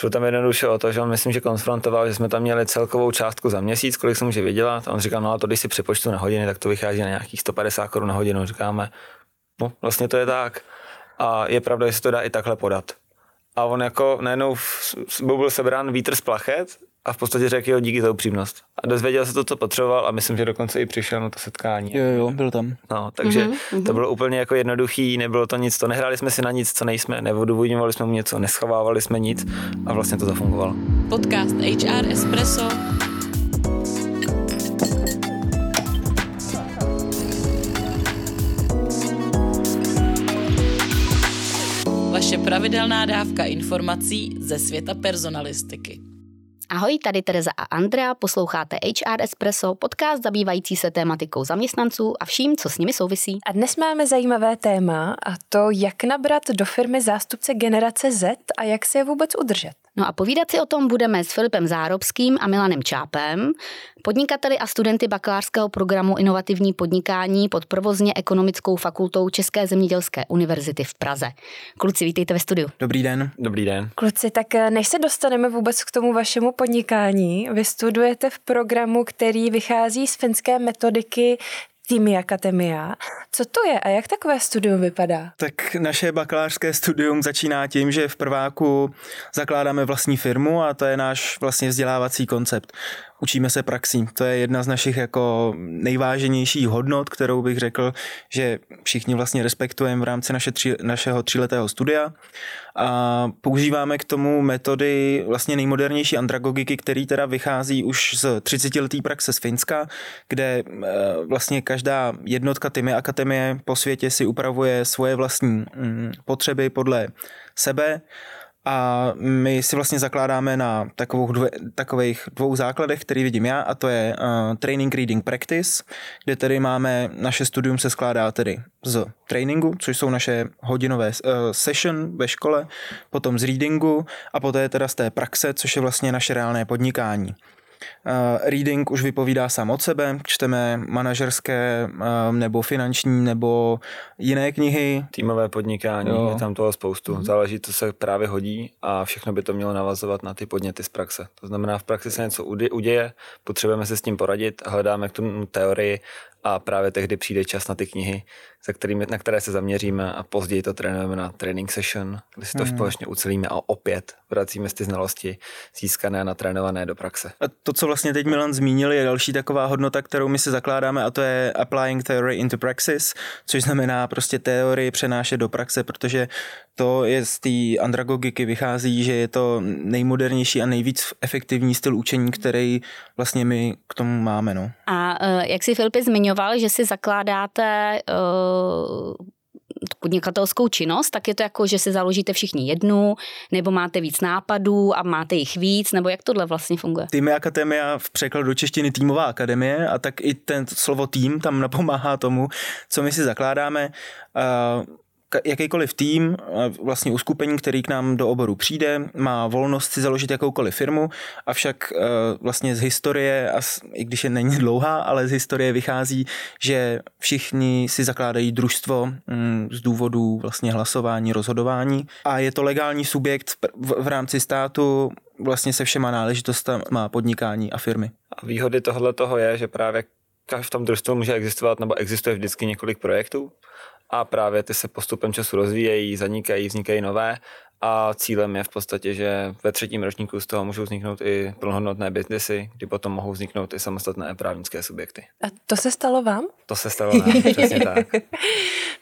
Šlo tam jednoduše o to, že on myslím, že konfrontoval, že jsme tam měli celkovou částku za měsíc, kolik se může vydělat. A on říkal, no a to když si přepočtu na hodiny, tak to vychází na nějakých 150 korun na hodinu. Říkáme, no vlastně to je tak. A je pravda, že se to dá i takhle podat. A on jako najednou byl sebrán vítr z plachet a v podstatě řekl jo, díky za upřímnost. A dozvěděl se to, co potřeboval a myslím, že dokonce i přišel na to setkání. Jo, jo, byl tam. No, takže mm-hmm. to bylo úplně jako jednoduchý, nebylo to nic, to nehráli jsme si na nic, co nejsme, nevodůvodňovali jsme mu něco, neschovávali jsme nic a vlastně to zafungovalo. Podcast HR Espresso vaše pravidelná dávka informací ze světa personalistiky. Ahoj, tady Tereza a Andrea, posloucháte HR Espresso, podcast zabývající se tématikou zaměstnanců a vším, co s nimi souvisí. A dnes máme zajímavé téma a to, jak nabrat do firmy zástupce generace Z a jak se je vůbec udržet. No a povídat si o tom budeme s Filipem Zárobským a Milanem Čápem, podnikateli a studenty bakalářského programu Inovativní podnikání pod provozně ekonomickou fakultou České zemědělské univerzity v Praze. Kluci, vítejte ve studiu. Dobrý den. Dobrý den. Kluci, tak eh, než se dostaneme vůbec k tomu vašemu podnikání, vy studujete v programu, který vychází z finské metodiky Týmy Akademia. Co to je a jak takové studium vypadá? Tak naše bakalářské studium začíná tím, že v prváku zakládáme vlastní firmu a to je náš vlastně vzdělávací koncept učíme se praxí. To je jedna z našich jako nejváženějších hodnot, kterou bych řekl, že všichni vlastně respektujeme v rámci naše tři, našeho tříletého studia. A používáme k tomu metody vlastně nejmodernější andragogiky, který teda vychází už z 30 letý praxe z Finska, kde eh, vlastně každá jednotka Tymy Akademie po světě si upravuje svoje vlastní mm, potřeby podle sebe a my si vlastně zakládáme na takovou dvě, takových dvou základech, který vidím já, a to je uh, Training Reading Practice, kde tedy máme, naše studium se skládá tedy z trainingu, což jsou naše hodinové uh, session ve škole, potom z readingu a poté teda z té praxe, což je vlastně naše reálné podnikání. Reading už vypovídá sám od sebe, čteme manažerské nebo finanční nebo jiné knihy. Týmové podnikání, jo. je tam toho spoustu. Mm-hmm. Záleží, co se právě hodí a všechno by to mělo navazovat na ty podněty z praxe. To znamená, v praxi se něco uděje, potřebujeme se s tím poradit, hledáme k tomu teorii a právě tehdy přijde čas na ty knihy, za kterými, na které se zaměříme a později to trénujeme na training session, kde si to mm. společně ucelíme a opět vracíme ty znalosti získané a natrénované do praxe. A to, co vlastně teď Milan zmínil, je další taková hodnota, kterou my si zakládáme a to je applying theory into praxis, což znamená prostě teorii přenášet do praxe, protože to je z té andragogiky vychází, že je to nejmodernější a nejvíc efektivní styl učení, který vlastně my k tomu máme. No. A uh, jak si Filipi zmiňoval, že si zakládáte uh, podnikatelskou činnost, tak je to jako, že si založíte všichni jednu, nebo máte víc nápadů a máte jich víc, nebo jak tohle vlastně funguje? Týmy Akademia v překladu do češtiny týmová akademie a tak i ten slovo tým tam napomáhá tomu, co my si zakládáme. Uh, jakýkoliv tým, vlastně uskupení, který k nám do oboru přijde, má volnost si založit jakoukoliv firmu, avšak e, vlastně z historie, a i když je není dlouhá, ale z historie vychází, že všichni si zakládají družstvo mm, z důvodu vlastně hlasování, rozhodování a je to legální subjekt v, rámci státu, vlastně se všema náležitostmi má podnikání a firmy. A výhody tohle toho je, že právě v tom družstvu může existovat nebo existuje vždycky několik projektů a právě ty se postupem času rozvíjejí, zanikají, vznikají nové a cílem je v podstatě, že ve třetím ročníku z toho můžou vzniknout i plnohodnotné biznesy, kdy potom mohou vzniknout i samostatné právnické subjekty. A to se stalo vám? To se stalo nám, přesně tak.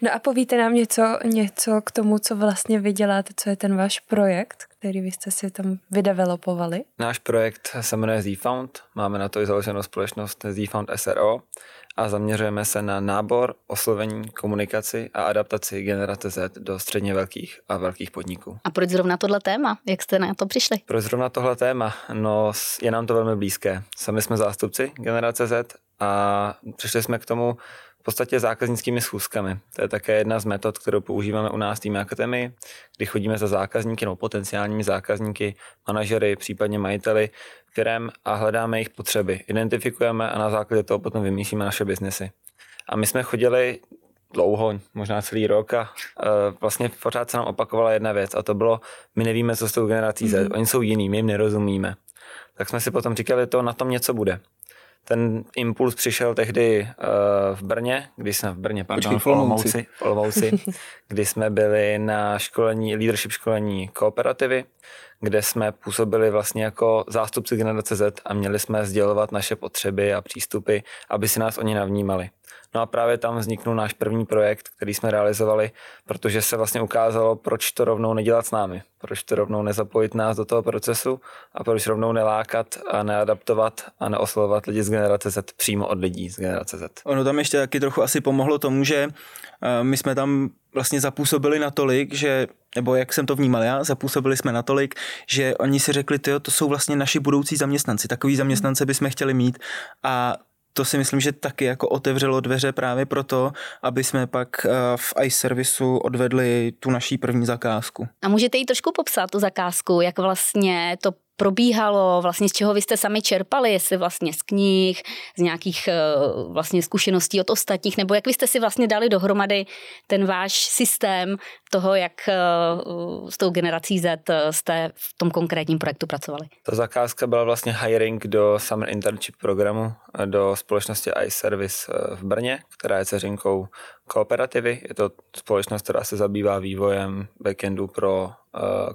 No a povíte nám něco, něco k tomu, co vlastně vy děláte, co je ten váš projekt, který vy jste si tam vydevelopovali? Náš projekt se jmenuje ZFound, máme na to i založenou společnost ZFound SRO a zaměřujeme se na nábor, oslovení, komunikaci a adaptaci generace Z do středně velkých a velkých podniků. A proč zrovna tohle téma? Jak jste na to přišli? Proč zrovna tohle téma? No, je nám to velmi blízké. Sami jsme zástupci generace Z a přišli jsme k tomu podstatě zákaznickými schůzkami. To je také jedna z metod, kterou používáme u nás v Team Academy, kdy chodíme za zákazníky nebo potenciálními zákazníky, manažery, případně majiteli firm a hledáme jejich potřeby. Identifikujeme a na základě toho potom vymýšlíme naše biznesy. A my jsme chodili dlouho, možná celý rok a uh, vlastně pořád se nám opakovala jedna věc a to bylo, my nevíme, co s tou generací Z, mm-hmm. oni jsou jiný, my jim nerozumíme. Tak jsme si potom říkali, to na tom něco bude. Ten impuls přišel tehdy uh, v Brně, když jsme v Brně, pardon, Počkej, v Olomouci, v Olomouci kdy jsme byli na školení, leadership školení kooperativy, kde jsme působili vlastně jako zástupci generace Z a měli jsme sdělovat naše potřeby a přístupy, aby si nás oni navnímali. No a právě tam vzniknul náš první projekt, který jsme realizovali, protože se vlastně ukázalo, proč to rovnou nedělat s námi, proč to rovnou nezapojit nás do toho procesu a proč rovnou nelákat a neadaptovat a neoslovovat lidi z generace Z přímo od lidí z generace Z. Ono tam ještě taky trochu asi pomohlo tomu, že eh, my jsme tam vlastně zapůsobili natolik, že, nebo jak jsem to vnímal já, zapůsobili jsme natolik, že oni si řekli, to jsou vlastně naši budoucí zaměstnanci, takový zaměstnance bychom chtěli mít. A to si myslím, že taky jako otevřelo dveře právě proto, aby jsme pak eh, v iServisu odvedli tu naší první zakázku. A můžete jí trošku popsat tu zakázku, jak vlastně to probíhalo, vlastně z čeho vy jste sami čerpali, jestli vlastně z knih, z nějakých eh, vlastně zkušeností od ostatních, nebo jak vy jste si vlastně dali dohromady ten váš systém toho, jak eh, s tou generací Z eh, jste v tom konkrétním projektu pracovali? Ta zakázka byla vlastně hiring do Summer Internship programu do společnosti iService v Brně, která je ceřinkou kooperativy. Je to společnost, která se zabývá vývojem backendu pro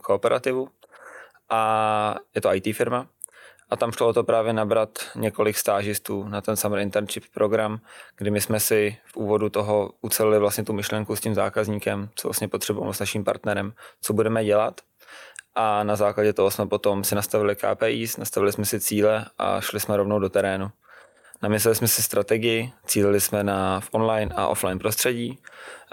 kooperativu a je to IT firma. A tam šlo o to právě nabrat několik stážistů na ten Summer Internship program, kdy my jsme si v úvodu toho ucelili vlastně tu myšlenku s tím zákazníkem, co vlastně potřebujeme s naším partnerem, co budeme dělat. A na základě toho jsme potom si nastavili KPIs, nastavili jsme si cíle a šli jsme rovnou do terénu. Namysleli jsme si strategii, cílili jsme na v online a offline prostředí.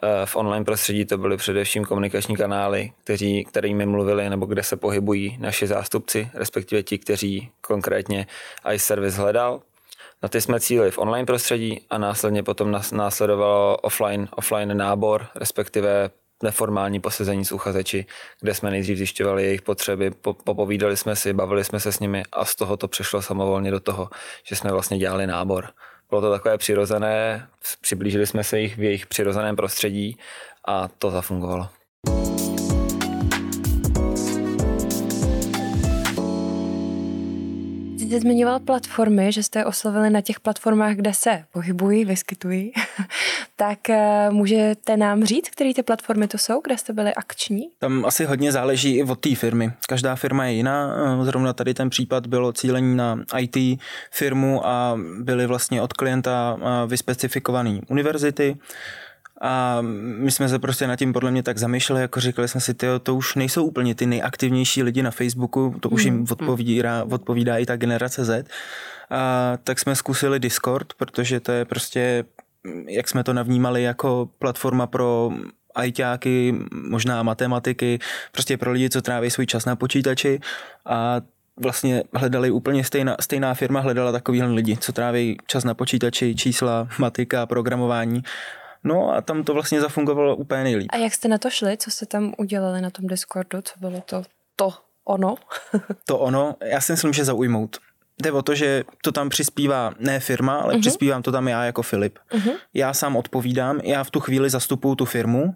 Eh, v online prostředí to byly především komunikační kanály, kteří, kterými mluvili nebo kde se pohybují naši zástupci, respektive ti, kteří konkrétně iService hledal. Na ty jsme cílili v online prostředí a následně potom následovalo offline, offline nábor, respektive neformální posezení s uchazeči, kde jsme nejdřív zjišťovali jejich potřeby, popovídali jsme si, bavili jsme se s nimi a z toho to přešlo samovolně do toho, že jsme vlastně dělali nábor. Bylo to takové přirozené, přiblížili jsme se jich v jejich přirozeném prostředí a to zafungovalo. Jste zmiňoval platformy, že jste oslovili na těch platformách, kde se pohybují, vyskytují, tak eh, můžete nám říct, které ty platformy to jsou, kde jste byli akční? Tam asi hodně záleží i od té firmy. Každá firma je jiná. Eh, zrovna tady ten případ bylo cílení na IT firmu a byly vlastně od klienta eh, vyspecifikované univerzity. A my jsme se prostě nad tím podle mě tak zamýšleli, jako říkali jsme si, tyjo, to už nejsou úplně ty nejaktivnější lidi na Facebooku, to už jim hmm, hmm. odpovídá, odpovídá i ta generace Z. A tak jsme zkusili Discord, protože to je prostě, jak jsme to navnímali jako platforma pro ajťáky, možná matematiky, prostě pro lidi, co tráví svůj čas na počítači a vlastně hledali úplně stejná, stejná firma hledala takovýhle lidi, co tráví čas na počítači, čísla, matika, programování No a tam to vlastně zafungovalo úplně nejlíp. A jak jste na to šli? Co jste tam udělali na tom Discordu? Co bylo to, to ono? to ono, já si myslím, že zaujmout. Jde o to, že to tam přispívá ne firma, ale uh-huh. přispívám to tam já jako Filip. Uh-huh. Já sám odpovídám, já v tu chvíli zastupuju tu firmu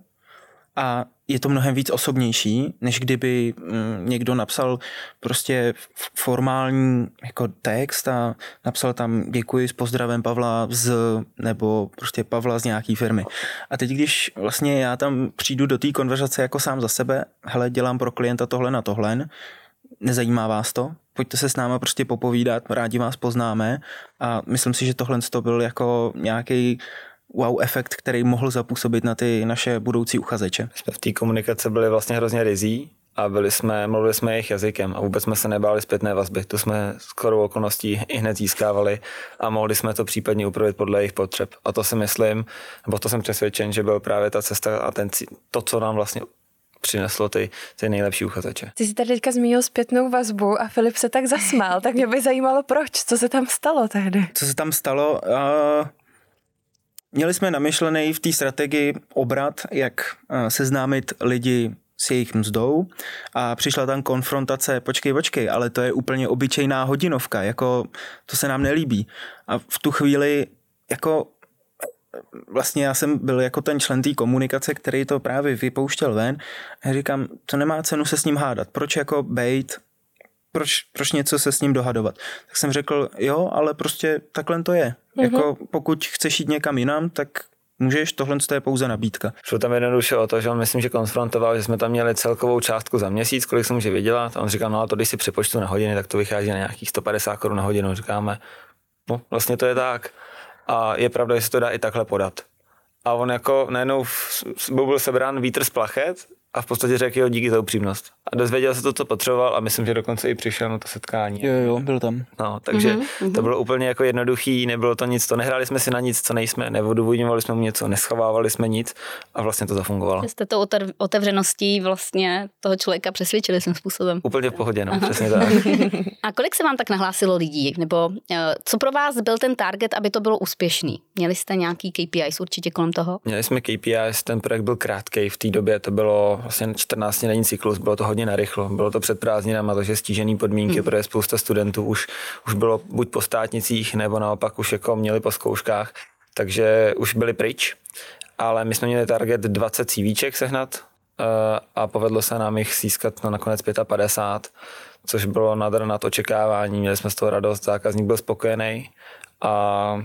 a je to mnohem víc osobnější, než kdyby mm, někdo napsal prostě formální jako text a napsal tam děkuji s pozdravem Pavla z, nebo prostě Pavla z nějaký firmy. A teď, když vlastně já tam přijdu do té konverzace jako sám za sebe, hele, dělám pro klienta tohle na tohle, nezajímá vás to? Pojďte se s náma prostě popovídat, rádi vás poznáme a myslím si, že tohle to byl jako nějaký wow efekt, který mohl zapůsobit na ty naše budoucí uchazeče. Jsme v té komunikaci byli vlastně hrozně rizí a byli jsme, mluvili jsme jejich jazykem a vůbec jsme se nebáli zpětné vazby. To jsme skoro okolností i hned získávali a mohli jsme to případně upravit podle jejich potřeb. A to si myslím, nebo to jsem přesvědčen, že byl právě ta cesta a ten, to, co nám vlastně přineslo ty, ty nejlepší uchazeče. Ty jsi tady teďka zmínil zpětnou vazbu a Filip se tak zasmál, tak mě by zajímalo proč, co se tam stalo tehdy. Co se tam stalo? Uh Měli jsme namyšlený v té strategii obrat, jak eh, seznámit lidi s jejich mzdou a přišla tam konfrontace, počkej, počkej, ale to je úplně obyčejná hodinovka, jako to se nám nelíbí. A v tu chvíli jako vlastně já jsem byl jako ten člen té komunikace, který to právě vypouštěl ven a říkám, to nemá cenu se s ním hádat. Proč jako bejt proč, proč něco se s ním dohadovat. Tak jsem řekl, jo, ale prostě takhle to je. Mm-hmm. Jako pokud chceš jít někam jinam, tak můžeš, tohle je pouze nabídka. Šlo tam jednoduše o to, že on myslím, že konfrontoval, že jsme tam měli celkovou částku za měsíc, kolik se může vydělat. A on říkal, no a to když si přepočtu na hodiny, tak to vychází na nějakých 150 korun na hodinu. Říkáme, no vlastně to je tak. A je pravda, že se to dá i takhle podat. A on jako najednou byl sebrán vítr z plachet a v podstatě řekl, jo, díky za upřímnost. A dozvěděl se to, co potřeboval a myslím, že dokonce i přišel na to setkání. Jo, jo, byl tam. No, takže mm-hmm. to bylo úplně jako jednoduchý, nebylo to nic, to nehráli jsme si na nic, co nejsme, nevodůvodňovali jsme mu něco, neschovávali jsme nic a vlastně to zafungovalo. Jste to otevřeností vlastně toho člověka přesvědčili svým způsobem. Úplně v pohodě, no, Aha. přesně tak. a kolik se vám tak nahlásilo lidí? Nebo eh, co pro vás byl ten target, aby to bylo úspěšný? Měli jste nějaký KPIs určitě kolem toho? Měli jsme KPIs, ten projekt byl krátký, v té době to bylo vlastně 14 denní cyklus, bylo to hodně narychlo. Bylo to před prázdninami, takže stížený podmínky, hmm. protože spousta studentů už, už bylo buď po státnicích, nebo naopak už jako měli po zkouškách, takže už byli pryč. Ale my jsme měli target 20 CVček sehnat uh, a povedlo se nám jich získat na nakonec 55, což bylo nad, nad očekávání. Měli jsme z toho radost, zákazník byl spokojený a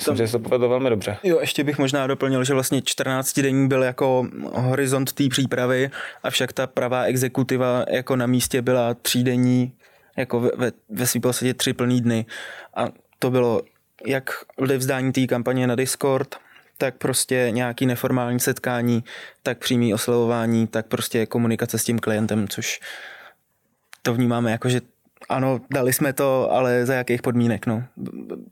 Myslím, že se to povedlo velmi dobře. Jo, ještě bych možná doplnil, že vlastně 14 denní byl jako horizont té přípravy, avšak ta pravá exekutiva jako na místě byla třídenní, jako ve, ve, ve svým podstatě tři plný dny. A to bylo jak vzdání té kampaně na Discord, tak prostě nějaký neformální setkání, tak přímý oslovování, tak prostě komunikace s tím klientem, což to vnímáme jako, že ano, dali jsme to, ale za jakých podmínek, no.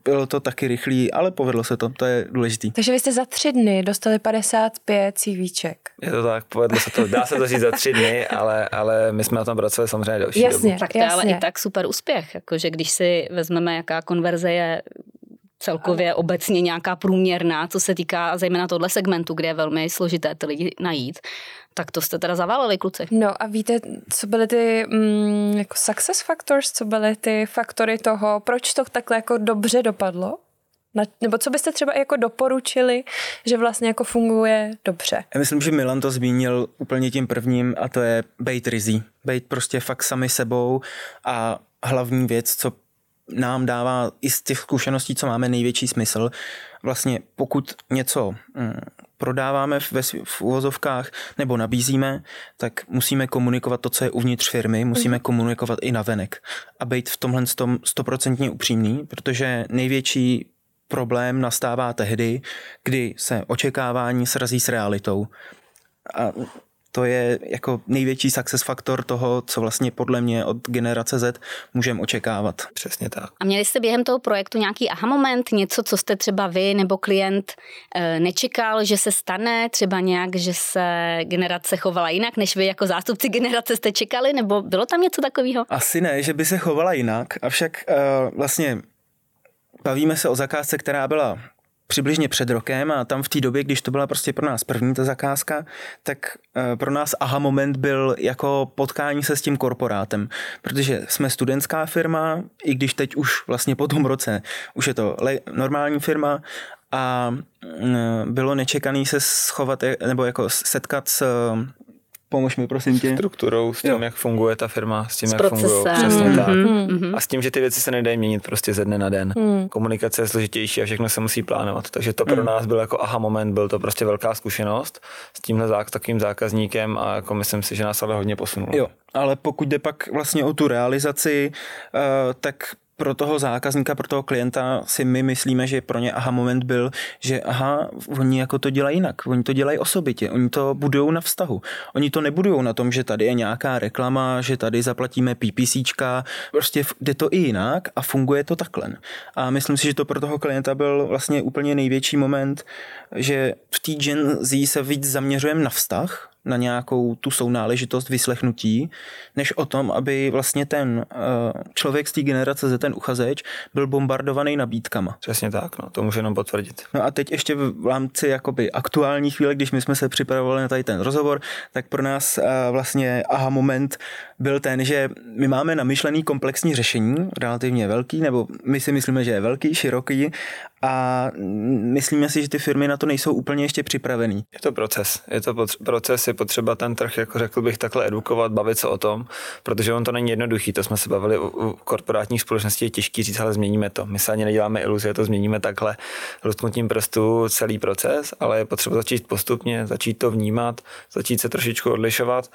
Bylo to taky rychlý, ale povedlo se to, to je důležitý. Takže vy jste za tři dny dostali 55 CVček. Je to tak, povedlo se to, dá se to říct za tři dny, ale, ale my jsme na tom pracovali samozřejmě další jasně, dobu. Tak to je ale i tak super úspěch, jakože když si vezmeme, jaká konverze je celkově obecně nějaká průměrná, co se týká zejména tohle segmentu, kde je velmi složité ty lidi najít, tak to jste teda zaválili, kluci. No a víte, co byly ty mm, jako success factors, co byly ty faktory toho, proč to takhle jako dobře dopadlo? Na, nebo co byste třeba jako doporučili, že vlastně jako funguje dobře? Já myslím, že Milan to zmínil úplně tím prvním a to je bejt rizí. Bejt prostě fakt sami sebou a hlavní věc, co nám dává i z těch zkušeností, co máme největší smysl. Vlastně pokud něco mm, prodáváme ve, v uvozovkách nebo nabízíme, tak musíme komunikovat to, co je uvnitř firmy, musíme mm. komunikovat i na venek a být v tomhle tom stoprocentně upřímný, protože největší problém nastává tehdy, kdy se očekávání srazí s realitou. A to je jako největší success faktor toho, co vlastně podle mě od generace Z můžeme očekávat. Přesně tak. A měli jste během toho projektu nějaký aha moment, něco, co jste třeba vy nebo klient e, nečekal, že se stane, třeba nějak, že se generace chovala jinak, než vy jako zástupci generace jste čekali, nebo bylo tam něco takového? Asi ne, že by se chovala jinak, avšak e, vlastně bavíme se o zakázce, která byla přibližně před rokem a tam v té době, když to byla prostě pro nás první ta zakázka, tak eh, pro nás aha moment byl jako potkání se s tím korporátem, protože jsme studentská firma, i když teď už vlastně po tom roce už je to normální firma a mm, bylo nečekaný se schovat nebo jako setkat s Pomož mi, prosím tě. Strukturou, s tím, jo. jak funguje ta firma, s tím, s jak fungují. Přesně mm-hmm. tak. Mm-hmm. A s tím, že ty věci se nedají měnit prostě ze dne na den. Mm. Komunikace je složitější a všechno se musí plánovat. Takže to pro mm. nás byl jako aha moment, byl to prostě velká zkušenost s tímhle zák- takovým zákazníkem a jako myslím si, že nás ale hodně posunulo. Jo, ale pokud jde pak vlastně o tu realizaci, uh, tak pro toho zákazníka, pro toho klienta si my myslíme, že pro ně aha moment byl, že aha, oni jako to dělají jinak, oni to dělají osobitě, oni to budují na vztahu. Oni to nebudují na tom, že tady je nějaká reklama, že tady zaplatíme PPCčka, prostě jde to i jinak a funguje to takhle. A myslím si, že to pro toho klienta byl vlastně úplně největší moment, že v té Gen Z se víc zaměřujeme na vztah, na nějakou tu sounáležitost vyslechnutí, než o tom, aby vlastně ten uh, člověk z té generace, ten uchazeč, byl bombardovaný nabídkama. Přesně tak, no, to můžu jenom potvrdit. No a teď ještě v rámci jakoby aktuální chvíle, když my jsme se připravovali na tady ten rozhovor, tak pro nás uh, vlastně aha moment byl ten, že my máme namyšlený komplexní řešení, relativně velký, nebo my si myslíme, že je velký, široký a myslíme si, že ty firmy na to nejsou úplně ještě připravený. Je to proces. Je to proces, je potřeba ten trh, jako řekl bych, takhle edukovat, bavit se o tom, protože on to není jednoduchý. To jsme se bavili u, u korporátních společností, je těžký říct, ale změníme to. My se ani neděláme iluze, to změníme takhle lusknutím prstů celý proces, ale je potřeba začít postupně, začít to vnímat, začít se trošičku odlišovat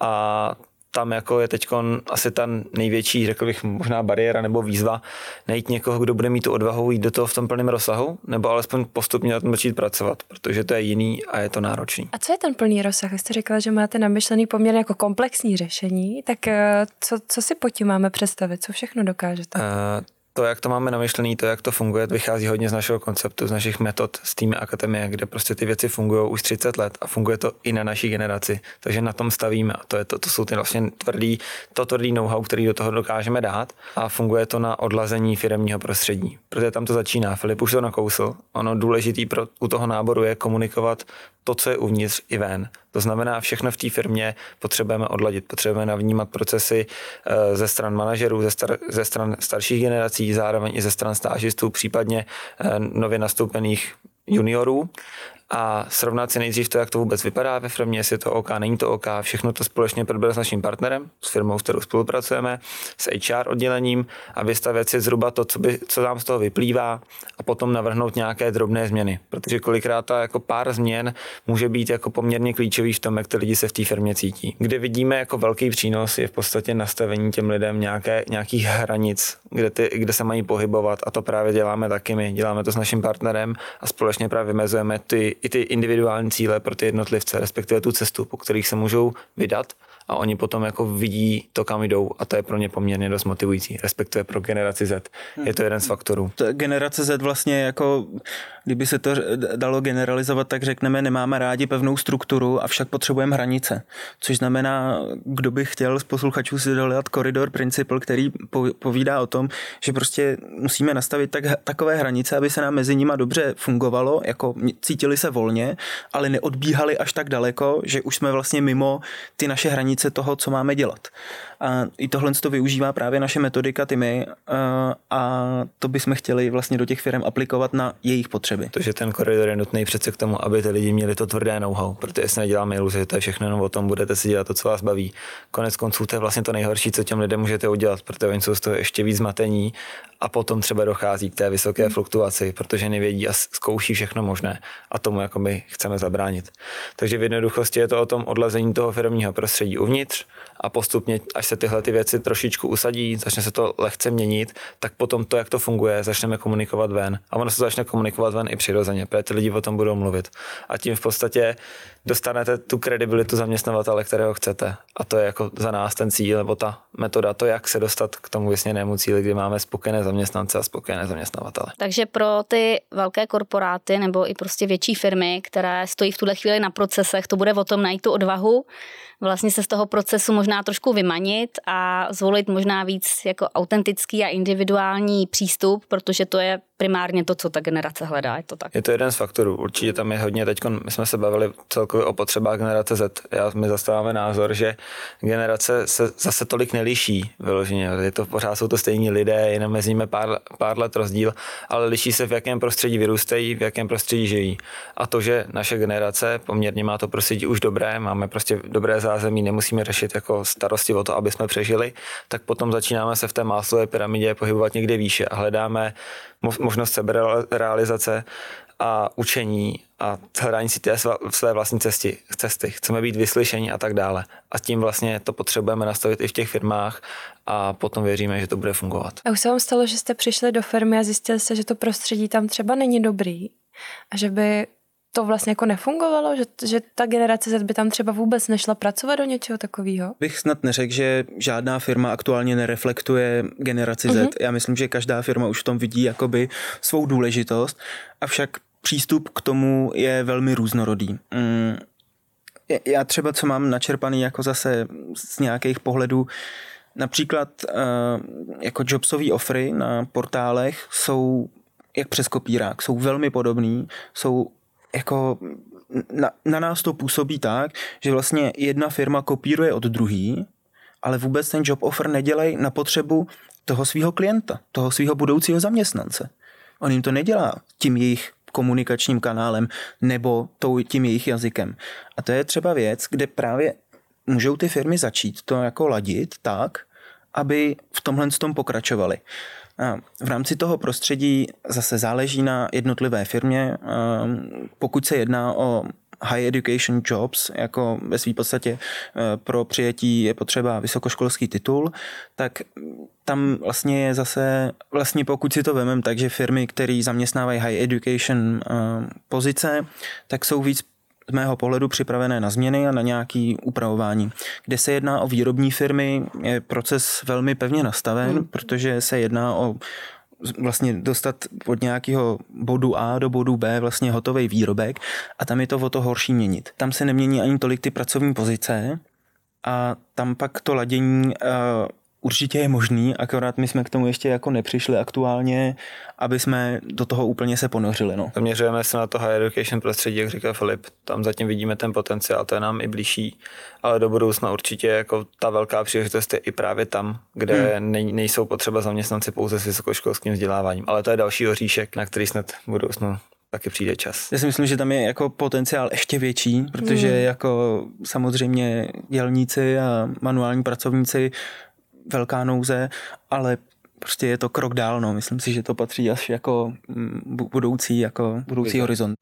a tam jako je teď asi ta největší, řekl bych, možná bariéra nebo výzva najít někoho, kdo bude mít tu odvahu jít do toho v tom plném rozsahu, nebo alespoň postupně na tom začít pracovat, protože to je jiný a je to náročný. A co je ten plný rozsah? Vy jste říkala, že máte namyšlený poměrně jako komplexní řešení, tak eh, co, co si pod tím máme představit? Co všechno dokážete? Uh, to, jak to máme namyšlený, to, jak to funguje, vychází hodně z našeho konceptu, z našich metod z týmy akademie, kde prostě ty věci fungují už 30 let a funguje to i na naší generaci. Takže na tom stavíme a to, je to, to jsou ty vlastně tvrdý, to tvrdý know-how, který do toho dokážeme dát a funguje to na odlazení firmního prostředí. Protože tam to začíná. Filip už to nakousl. Ono důležitý pro, u toho náboru je komunikovat to, co je uvnitř i ven. To znamená, všechno v té firmě potřebujeme odladit, potřebujeme navnímat procesy eh, ze stran manažerů, ze, star, ze stran starších generací, zároveň i ze stran stážistů, případně eh, nově nastoupených juniorů a srovnat si nejdřív to, jak to vůbec vypadá ve firmě, jestli je to OK, není to OK, všechno to společně probrat s naším partnerem, s firmou, s kterou spolupracujeme, s HR oddělením a vystavět si zhruba to, co, by, co nám z toho vyplývá a potom navrhnout nějaké drobné změny. Protože kolikrát ta jako pár změn může být jako poměrně klíčový v tom, jak ty lidi se v té firmě cítí. Kde vidíme jako velký přínos je v podstatě nastavení těm lidem nějaké, nějakých hranic, kde, ty, kde se mají pohybovat a to právě děláme taky my. Děláme to s naším partnerem a společně právě vymezujeme ty i ty individuální cíle pro ty jednotlivce, respektive tu cestu, po kterých se můžou vydat a oni potom jako vidí to, kam jdou a to je pro ně poměrně dost motivující, respektive pro generaci Z. Je to jeden z faktorů. Generace Z vlastně jako, kdyby se to dalo generalizovat, tak řekneme, nemáme rádi pevnou strukturu, avšak potřebujeme hranice. Což znamená, kdo by chtěl z posluchačů si dohledat koridor principl, který povídá o tom, že prostě musíme nastavit tak, takové hranice, aby se nám mezi nimi dobře fungovalo, jako cítili se volně, ale neodbíhali až tak daleko, že už jsme vlastně mimo ty naše hranice hranice toho, co máme dělat. A i tohle to využívá právě naše metodika Tymy a to bychom chtěli vlastně do těch firm aplikovat na jejich potřeby. To, že ten koridor je nutný přece k tomu, aby ty lidi měli to tvrdé know-how, protože si neděláme iluze, že to je všechno jenom o tom, budete si dělat to, co vás baví. Konec konců to je vlastně to nejhorší, co těm lidem můžete udělat, protože oni jsou z toho ještě víc zmatení a potom třeba dochází k té vysoké hmm. fluktuaci, protože nevědí a zkouší všechno možné a tomu jako my chceme zabránit. Takže v jednoduchosti je to o tom odlazení toho firmního prostředí uvnitř a postupně, až se tyhle ty věci trošičku usadí, začne se to lehce měnit, tak potom to, jak to funguje, začneme komunikovat ven. A ono se začne komunikovat ven i přirozeně, protože ty lidi o tom budou mluvit. A tím v podstatě dostanete tu kredibilitu zaměstnavatele, kterého chcete. A to je jako za nás ten cíl, nebo ta metoda, to, jak se dostat k tomu vysněnému cíli, kdy máme spokojené zaměstnance a spokojené zaměstnavatele. Takže pro ty velké korporáty nebo i prostě větší firmy, které stojí v tuhle chvíli na procesech, to bude o tom najít tu odvahu, vlastně se z toho procesu možná trošku vymanit a zvolit možná víc jako autentický a individuální přístup, protože to je primárně to, co ta generace hledá, je to tak? Je to jeden z faktorů. Určitě tam je hodně, teď my jsme se bavili celkově o potřebách generace Z. Já, my zastáváme názor, že generace se zase tolik neliší vyloženě. Je to, pořád jsou to stejní lidé, jenom mezi nimi pár, pár let rozdíl, ale liší se v jakém prostředí vyrůstají, v jakém prostředí žijí. A to, že naše generace poměrně má to prostředí už dobré, máme prostě dobré zázemí, nemusíme řešit jako starosti o to, aby jsme přežili, tak potom začínáme se v té máslové pyramidě pohybovat někde výše a hledáme možnost seberealizace a učení a hledání si té své vlastní cesty, cesty. Chceme být vyslyšení a tak dále. A tím vlastně to potřebujeme nastavit i v těch firmách a potom věříme, že to bude fungovat. A už se vám stalo, že jste přišli do firmy a zjistili jste, že to prostředí tam třeba není dobrý a že by to vlastně jako nefungovalo, že, že ta generace Z by tam třeba vůbec nešla pracovat do něčeho takového? Bych snad neřekl, že žádná firma aktuálně nereflektuje generaci Z. Mm-hmm. Já myslím, že každá firma už v tom vidí jakoby svou důležitost, avšak přístup k tomu je velmi různorodý. Mm, já třeba, co mám načerpaný jako zase z nějakých pohledů, Například eh, jako jobsové offery na portálech jsou jak přes kopírák, jsou velmi podobný, jsou jako na, na nás to působí tak, že vlastně jedna firma kopíruje od druhý, ale vůbec ten job offer nedělej na potřebu toho svého klienta, toho svého budoucího zaměstnance. On jim to nedělá tím jejich komunikačním kanálem nebo tím jejich jazykem. A to je třeba věc, kde právě můžou ty firmy začít to jako ladit tak, aby v tomhle tom pokračovali. V rámci toho prostředí zase záleží na jednotlivé firmě. Pokud se jedná o high education jobs, jako ve své podstatě e, pro přijetí je potřeba vysokoškolský titul, tak tam vlastně je zase, vlastně pokud si to vemem, takže firmy, které zaměstnávají high education e, pozice, tak jsou víc z mého pohledu připravené na změny a na nějaké upravování. Kde se jedná o výrobní firmy, je proces velmi pevně nastaven, hmm. protože se jedná o vlastně dostat od nějakého bodu A do bodu B vlastně hotový výrobek a tam je to o to horší měnit. Tam se nemění ani tolik ty pracovní pozice a tam pak to ladění uh, určitě je možný, akorát my jsme k tomu ještě jako nepřišli aktuálně, aby jsme do toho úplně se ponořili. No. Zaměřujeme se na to higher education prostředí, jak říká Filip. Tam zatím vidíme ten potenciál, to je nám i blížší, ale do budoucna určitě jako ta velká příležitost je i právě tam, kde hmm. nej, nejsou potřeba zaměstnanci pouze s vysokoškolským vzděláváním. Ale to je další oříšek, na který snad v budoucnu taky přijde čas. Já si myslím, že tam je jako potenciál ještě větší, protože hmm. jako samozřejmě dělníci a manuální pracovníci velká nouze, ale prostě je to krok dál, no. Myslím si, že to patří až jako mm, budoucí, jako budoucí horizont.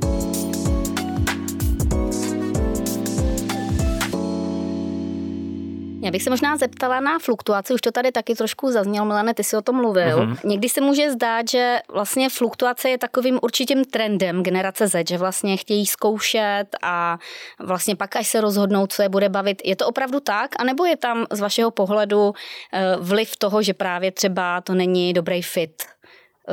Já bych se možná zeptala na fluktuaci, už to tady taky trošku zaznělo, Milane, ty si o tom mluvil. Uh-huh. Někdy se může zdát, že vlastně fluktuace je takovým určitým trendem generace Z, že vlastně chtějí zkoušet a vlastně pak, až se rozhodnou, co je bude bavit. Je to opravdu tak? A nebo je tam z vašeho pohledu eh, vliv toho, že právě třeba to není dobrý fit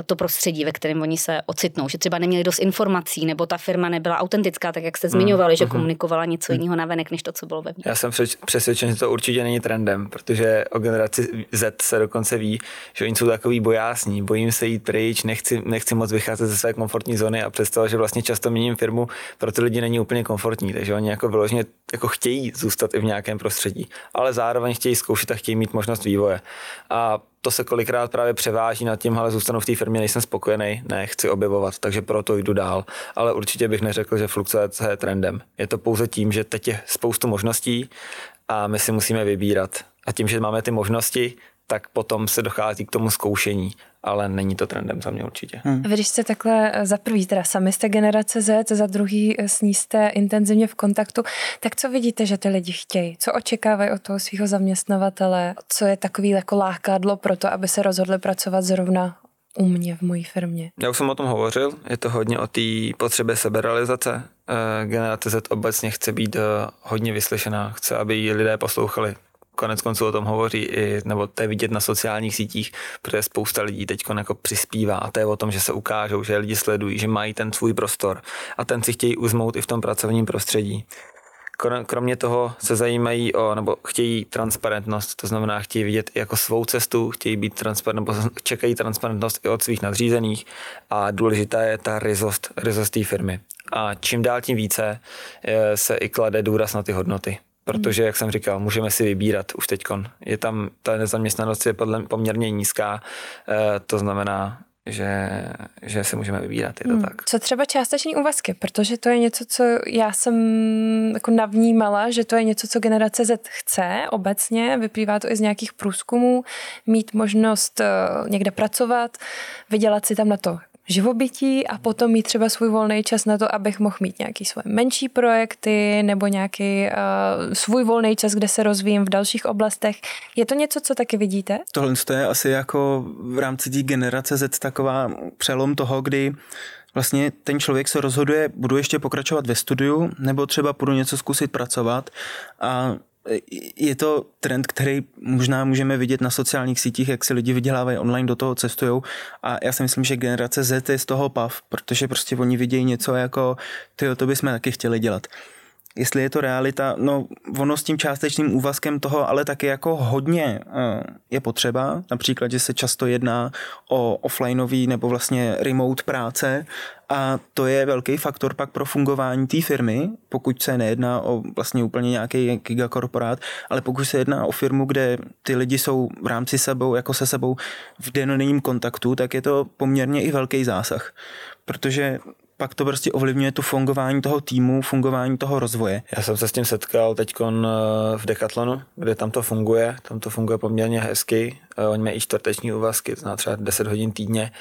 to prostředí, ve kterém oni se ocitnou, že třeba neměli dost informací, nebo ta firma nebyla autentická, tak jak jste zmiňovali, mm, že mm, komunikovala něco jiného navenek, než to, co bylo vevnitř. Já jsem přesvědčen, že to určitě není trendem, protože o generaci Z se dokonce ví, že oni jsou takový bojásní, bojím se jít pryč, nechci, nechci moc vycházet ze své komfortní zóny a představa, že vlastně často měním firmu, pro ty lidi není úplně komfortní, takže oni jako vyloženě jako chtějí zůstat i v nějakém prostředí, ale zároveň chtějí zkoušet a chtějí mít možnost vývoje. A to se kolikrát právě převáží nad tím, ale zůstanu v té firmě, nejsem spokojený, ne, chci objevovat, takže proto jdu dál. Ale určitě bych neřekl, že fluktuace je trendem. Je to pouze tím, že teď je spoustu možností a my si musíme vybírat. A tím, že máme ty možnosti, tak potom se dochází k tomu zkoušení, ale není to trendem za mě určitě. Hmm. Vy když jste takhle eh, za prvý, teda sami jste generace Z, za druhý eh, s ní jste intenzivně v kontaktu, tak co vidíte, že ty lidi chtějí? Co očekávají od toho svého zaměstnavatele? Co je takový jako lákadlo pro to, aby se rozhodli pracovat zrovna u mě v mojí firmě? Já už jsem o tom hovořil, je to hodně o té potřebě seberealizace. Eh, generace Z obecně chce být hodně vyslyšená, chce, aby ji lidé poslouchali konec konců o tom hovoří i, nebo to je vidět na sociálních sítích, protože spousta lidí teď jako přispívá a to je o tom, že se ukážou, že lidi sledují, že mají ten svůj prostor a ten si chtějí uzmout i v tom pracovním prostředí. Kromě toho se zajímají o, nebo chtějí transparentnost, to znamená, chtějí vidět i jako svou cestu, chtějí být transparent, nebo čekají transparentnost i od svých nadřízených a důležitá je ta rizost, rizost té firmy. A čím dál tím více eh, se i klade důraz na ty hodnoty protože, jak jsem říkal, můžeme si vybírat už teď. Je tam, ta nezaměstnanost je podle, poměrně nízká, eh, to znamená, že, že si můžeme vybírat, je to hmm. tak. Co třeba částeční úvazky, protože to je něco, co já jsem jako navnímala, že to je něco, co generace Z chce obecně, vyplývá to i z nějakých průzkumů, mít možnost eh, někde pracovat, vydělat si tam na to živobytí a potom mít třeba svůj volný čas na to, abych mohl mít nějaký svoje menší projekty nebo nějaký uh, svůj volný čas, kde se rozvíjím v dalších oblastech. Je to něco, co taky vidíte? Tohle je asi jako v rámci té generace Z taková přelom toho, kdy vlastně ten člověk se rozhoduje, budu ještě pokračovat ve studiu, nebo třeba budu něco zkusit pracovat a je to trend, který možná můžeme vidět na sociálních sítích, jak se lidi vydělávají online, do toho cestují a já si myslím, že generace Z je z toho pav, protože prostě oni vidějí něco jako, ty to bychom taky chtěli dělat. Jestli je to realita, no ono s tím částečným úvazkem toho ale taky jako hodně eh, je potřeba, například, že se často jedná o offlineový nebo vlastně remote práce. A to je velký faktor pak pro fungování té firmy, pokud se nejedná o vlastně úplně nějaký gigakorporát, ale pokud se jedná o firmu, kde ty lidi jsou v rámci sebou, jako se sebou v denním kontaktu, tak je to poměrně i velký zásah. Protože pak to prostě ovlivňuje tu fungování toho týmu, fungování toho rozvoje. Já jsem se s tím setkal teď eh, v Decathlonu, kde tam to funguje, tam to funguje poměrně hezky, eh, oni mají i čtvrteční úvazky, to znamená třeba 10 hodin týdně,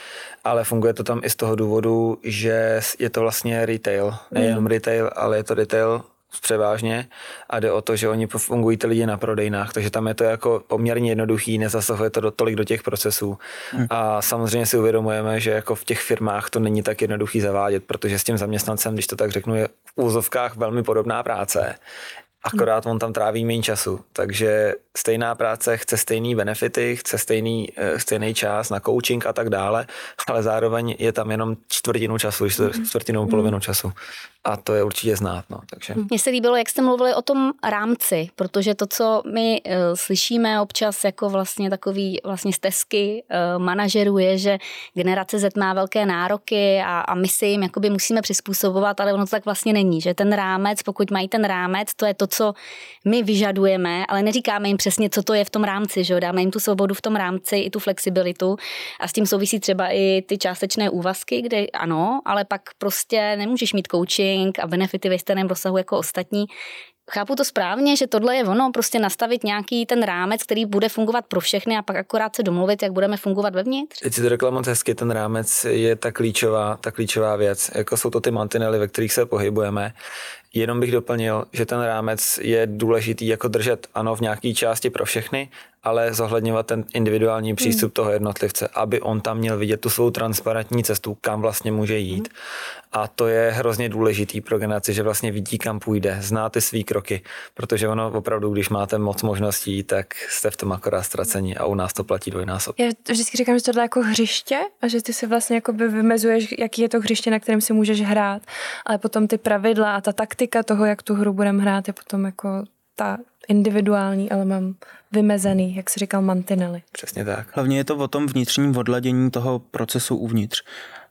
ale funguje to tam i z toho důvodu, že je to vlastně retail, nejenom mm. retail, ale je to retail převážně a jde o to, že oni fungují ty lidi na prodejnách, takže tam je to jako poměrně jednoduchý, nezasahuje to do, tolik do těch procesů. Hmm. A samozřejmě si uvědomujeme, že jako v těch firmách to není tak jednoduchý zavádět, protože s tím zaměstnancem, když to tak řeknu, je v úzovkách velmi podobná práce akorát on tam tráví méně času. Takže stejná práce chce stejný benefity, chce stejný, eh, stejný čas na coaching a tak dále, ale zároveň je tam jenom čtvrtinu času, čtvrtinou polovinu času a to je určitě znát. No, takže. Mně se líbilo, jak jste mluvili o tom rámci, protože to, co my uh, slyšíme občas jako vlastně takový vlastně stezky uh, manažerů je, že generace Z má velké nároky a, a my si jim jakoby musíme přizpůsobovat, ale ono to tak vlastně není, že ten rámec, pokud mají ten rámec, to je to, co my vyžadujeme, ale neříkáme jim přesně, co to je v tom rámci, že jo? dáme jim tu svobodu v tom rámci, i tu flexibilitu a s tím souvisí třeba i ty částečné úvazky, kde ano, ale pak prostě nemůžeš mít marketing a benefity ve stejném rozsahu jako ostatní. Chápu to správně, že tohle je ono, prostě nastavit nějaký ten rámec, který bude fungovat pro všechny a pak akorát se domluvit, jak budeme fungovat vevnitř? Teď si to řekla moc hezky, ten rámec je ta klíčová, ta klíčová věc. Jako jsou to ty mantinely, ve kterých se pohybujeme. Jenom bych doplnil, že ten rámec je důležitý jako držet, ano, v nějaké části pro všechny, ale zohledňovat ten individuální přístup hmm. toho jednotlivce, aby on tam měl vidět tu svou transparentní cestu, kam vlastně může jít. Hmm. A to je hrozně důležitý pro generaci, že vlastně vidí, kam půjde, zná ty svý kroky, protože ono opravdu, když máte moc možností, tak jste v tom akorát ztracení a u nás to platí dvojnásob. Já vždycky říkám, že tohle je jako hřiště a že ty si vlastně jako by vymezuješ, jaký je to hřiště, na kterém si můžeš hrát, ale potom ty pravidla a ta taktika toho, jak tu hru budeme hrát, je potom jako ta individuální, ale mám vymezený, jak se říkal, mantinely. Přesně tak. Hlavně je to o tom vnitřním odladění toho procesu uvnitř.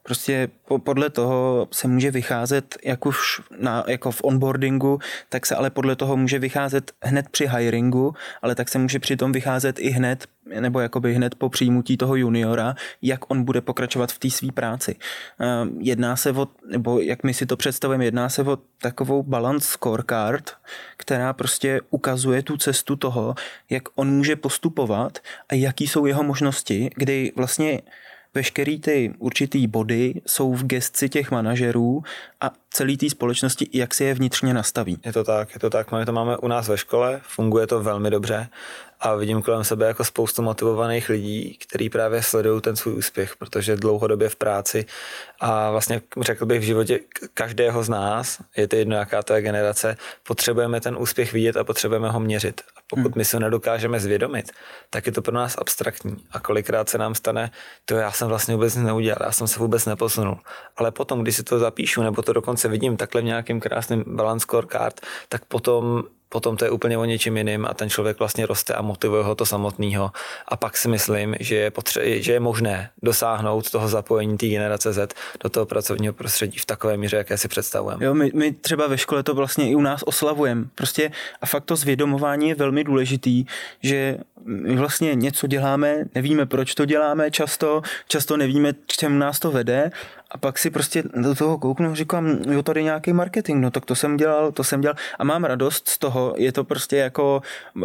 Prostě po, podle toho se může vycházet, jak už na, jako v onboardingu, tak se ale podle toho může vycházet hned při hiringu, ale tak se může přitom vycházet i hned, nebo jakoby hned po přijímutí toho juniora, jak on bude pokračovat v té své práci. Ehm, jedná se o, nebo jak my si to představujeme, jedná se o takovou balance scorecard, která prostě ukazuje tu cestu toho, jak on může postupovat a jaký jsou jeho možnosti, kdy vlastně veškerý ty určitý body jsou v gestci těch manažerů a celý té společnosti, jak si je vnitřně nastaví. Je to tak, je to tak. My to máme u nás ve škole, funguje to velmi dobře a vidím kolem sebe jako spoustu motivovaných lidí, kteří právě sledují ten svůj úspěch, protože dlouhodobě v práci a vlastně řekl bych v životě každého z nás, je to jedno, jaká to je generace, potřebujeme ten úspěch vidět a potřebujeme ho měřit. A pokud hmm. my se nedokážeme zvědomit, tak je to pro nás abstraktní. A kolikrát se nám stane, to já jsem vlastně vůbec neudělal, já jsem se vůbec neposunul. Ale potom, když si to zapíšu, nebo to dokonce vidím takhle v nějakém krásném balance scorecard, tak potom potom to je úplně o něčem jiným a ten člověk vlastně roste a motivuje ho to samotného. A pak si myslím, že je, potře- že je možné dosáhnout toho zapojení té generace Z do toho pracovního prostředí v takové míře, jaké si představujeme. Jo, my, my třeba ve škole to vlastně i u nás oslavujeme. Prostě a fakt to zvědomování je velmi důležitý, že my vlastně něco děláme, nevíme, proč to děláme často, často nevíme, k čemu nás to vede a pak si prostě do toho kouknu, říkám, jo, tady nějaký marketing, no tak to jsem dělal, to jsem dělal a mám radost z toho, je to prostě jako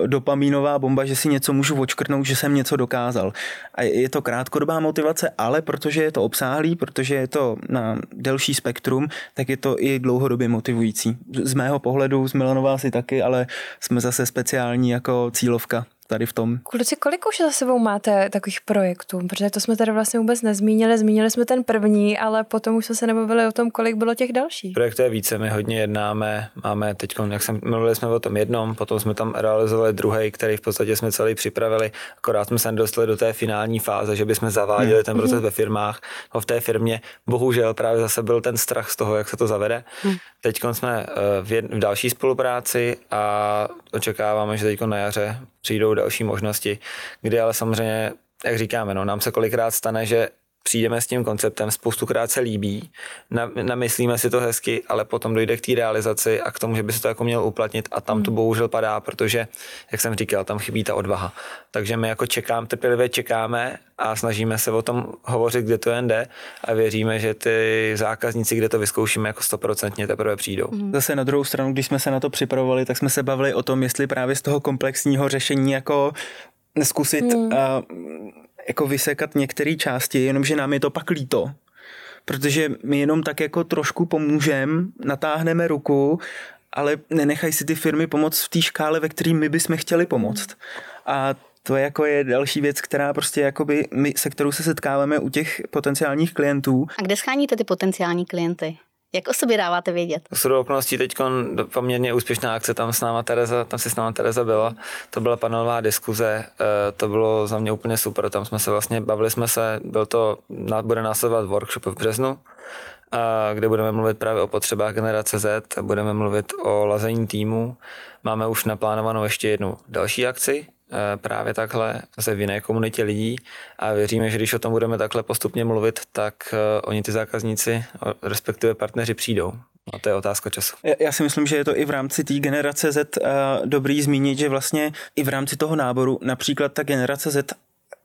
dopamínová bomba, že si něco můžu očkrtnout, že jsem něco dokázal. A je to krátkodobá motivace, ale protože je to obsáhlý, protože je to na delší spektrum, tak je to i dlouhodobě motivující. Z mého pohledu, z Milanova asi taky, ale jsme zase speciální jako cílovka tady v tom. Kluci, kolik už za sebou máte takových projektů? Protože to jsme tady vlastně vůbec nezmínili. Zmínili jsme ten první, ale potom už jsme se nebavili o tom, kolik bylo těch dalších. Projektů je více, my hodně jednáme. Máme teď, jak jsem mluvili jsme o tom jednom, potom jsme tam realizovali druhý, který v podstatě jsme celý připravili. Akorát jsme se nedostali do té finální fáze, že bychom zaváděli hmm. ten proces ve firmách. No v té firmě bohužel právě zase byl ten strach z toho, jak se to zavede. Hmm. Teď jsme eh, v, jed, v další spolupráci a očekáváme, že teď na jaře přijdou další možnosti, kdy ale samozřejmě, jak říkáme, no, nám se kolikrát stane, že přijdeme s tím konceptem, spoustukrát se líbí, namyslíme si to hezky, ale potom dojde k té realizaci a k tomu, že by se to jako měl uplatnit a tam to hmm. bohužel padá, protože, jak jsem říkal, tam chybí ta odvaha. Takže my jako čekám, trpělivě čekáme a snažíme se o tom hovořit, kde to jen jde a věříme, že ty zákazníci, kde to vyzkoušíme, jako stoprocentně teprve přijdou. Hmm. Zase na druhou stranu, když jsme se na to připravovali, tak jsme se bavili o tom, jestli právě z toho komplexního řešení jako zkusit hmm. uh, jako vysekat některé části, jenomže nám je to pak líto, protože my jenom tak jako trošku pomůžeme, natáhneme ruku, ale nenechají si ty firmy pomoct v té škále, ve které my bychom chtěli pomoct. A to je jako je další věc, která prostě jakoby my, se kterou se setkáváme u těch potenciálních klientů. A kde scháníte ty potenciální klienty? Jak o sobě dáváte vědět? S okolností teď poměrně úspěšná akce, tam s náma Tereza, tam si s náma Tereza byla, to byla panelová diskuze, eh, to bylo za mě úplně super, tam jsme se vlastně, bavili jsme se, byl to, bude následovat workshop v březnu, kde budeme mluvit právě o potřebách generace Z, budeme mluvit o lazení týmu. Máme už naplánovanou ještě jednu další akci, Eh, právě takhle zase v jiné komunitě lidí a věříme, že když o tom budeme takhle postupně mluvit, tak eh, oni ty zákazníci, respektive partneři přijdou. A to je otázka času. Já si myslím, že je to i v rámci té generace Z uh, dobrý zmínit, že vlastně i v rámci toho náboru například ta generace Z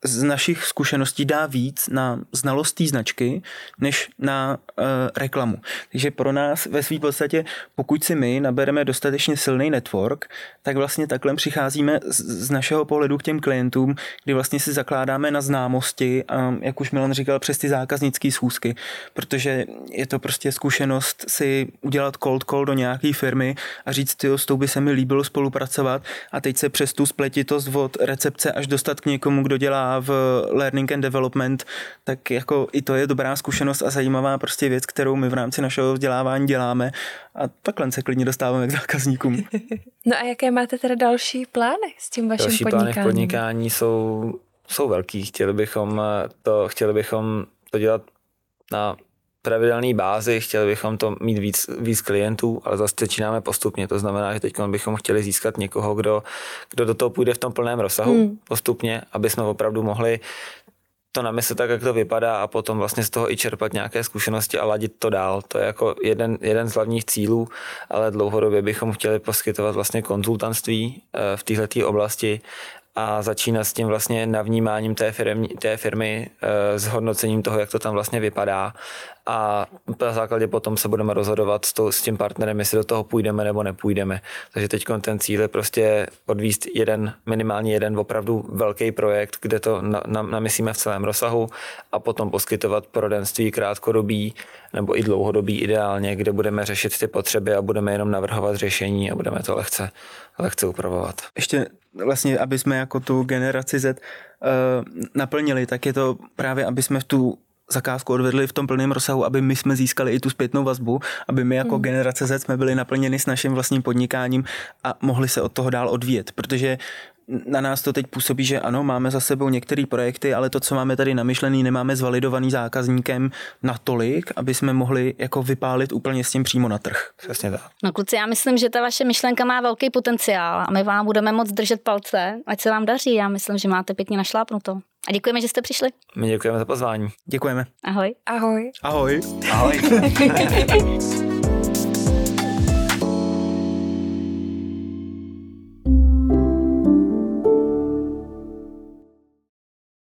z našich zkušeností dá víc na znalost té značky, než na uh, reklamu. Takže pro nás ve své podstatě, pokud si my nabereme dostatečně silný network, tak vlastně takhle přicházíme z, z našeho pohledu k těm klientům, kdy vlastně si zakládáme na známosti, a, jak už Milan říkal, přes ty zákaznické schůzky, protože je to prostě zkušenost si udělat cold call do nějaké firmy a říct, ty s tou by se mi líbilo spolupracovat a teď se přes tu spletitost od recepce až dostat k někomu, kdo dělá v learning and development, tak jako i to je dobrá zkušenost a zajímavá prostě věc, kterou my v rámci našeho vzdělávání děláme a takhle se klidně dostáváme k zákazníkům. No a jaké máte teda další plány s tím vaším další podnikáním? Další plány v podnikání jsou, jsou velký. Chtěli bychom to, chtěli bychom to dělat na pravidelné bázi, chtěli bychom to mít víc, víc klientů, ale zase začínáme postupně. To znamená, že teď bychom chtěli získat někoho, kdo, kdo do toho půjde v tom plném rozsahu hmm. postupně, aby jsme opravdu mohli to namyslet tak, jak to vypadá a potom vlastně z toho i čerpat nějaké zkušenosti a ladit to dál. To je jako jeden, jeden z hlavních cílů, ale dlouhodobě bychom chtěli poskytovat vlastně konzultantství eh, v této oblasti a začínat s tím vlastně navnímáním té firmy, té firmy s hodnocením toho, jak to tam vlastně vypadá a na základě potom se budeme rozhodovat s, to, s tím partnerem, jestli do toho půjdeme nebo nepůjdeme. Takže teď ten cíl je prostě odvíst jeden, minimálně jeden opravdu velký projekt, kde to na, na, namyslíme v celém rozsahu a potom poskytovat poradenství krátkodobí nebo i dlouhodobí ideálně, kde budeme řešit ty potřeby a budeme jenom navrhovat řešení a budeme to lehce, lehce upravovat. Ještě vlastně, aby jsme jako tu generaci Z uh, naplnili, tak je to právě, aby jsme v tu zakázku odvedli v tom plném rozsahu, aby my jsme získali i tu zpětnou vazbu, aby my jako hmm. generace Z jsme byli naplněni s naším vlastním podnikáním a mohli se od toho dál odvíjet, protože na nás to teď působí, že ano, máme za sebou některé projekty, ale to, co máme tady namyšlený, nemáme zvalidovaný zákazníkem natolik, aby jsme mohli jako vypálit úplně s tím přímo na trh. Přesně tak. No kluci, já myslím, že ta vaše myšlenka má velký potenciál a my vám budeme moc držet palce, ať se vám daří. Já myslím, že máte pěkně našlápnuto. A děkujeme, že jste přišli. My děkujeme za pozvání. Děkujeme. Ahoj. Ahoj. Ahoj. Ahoj.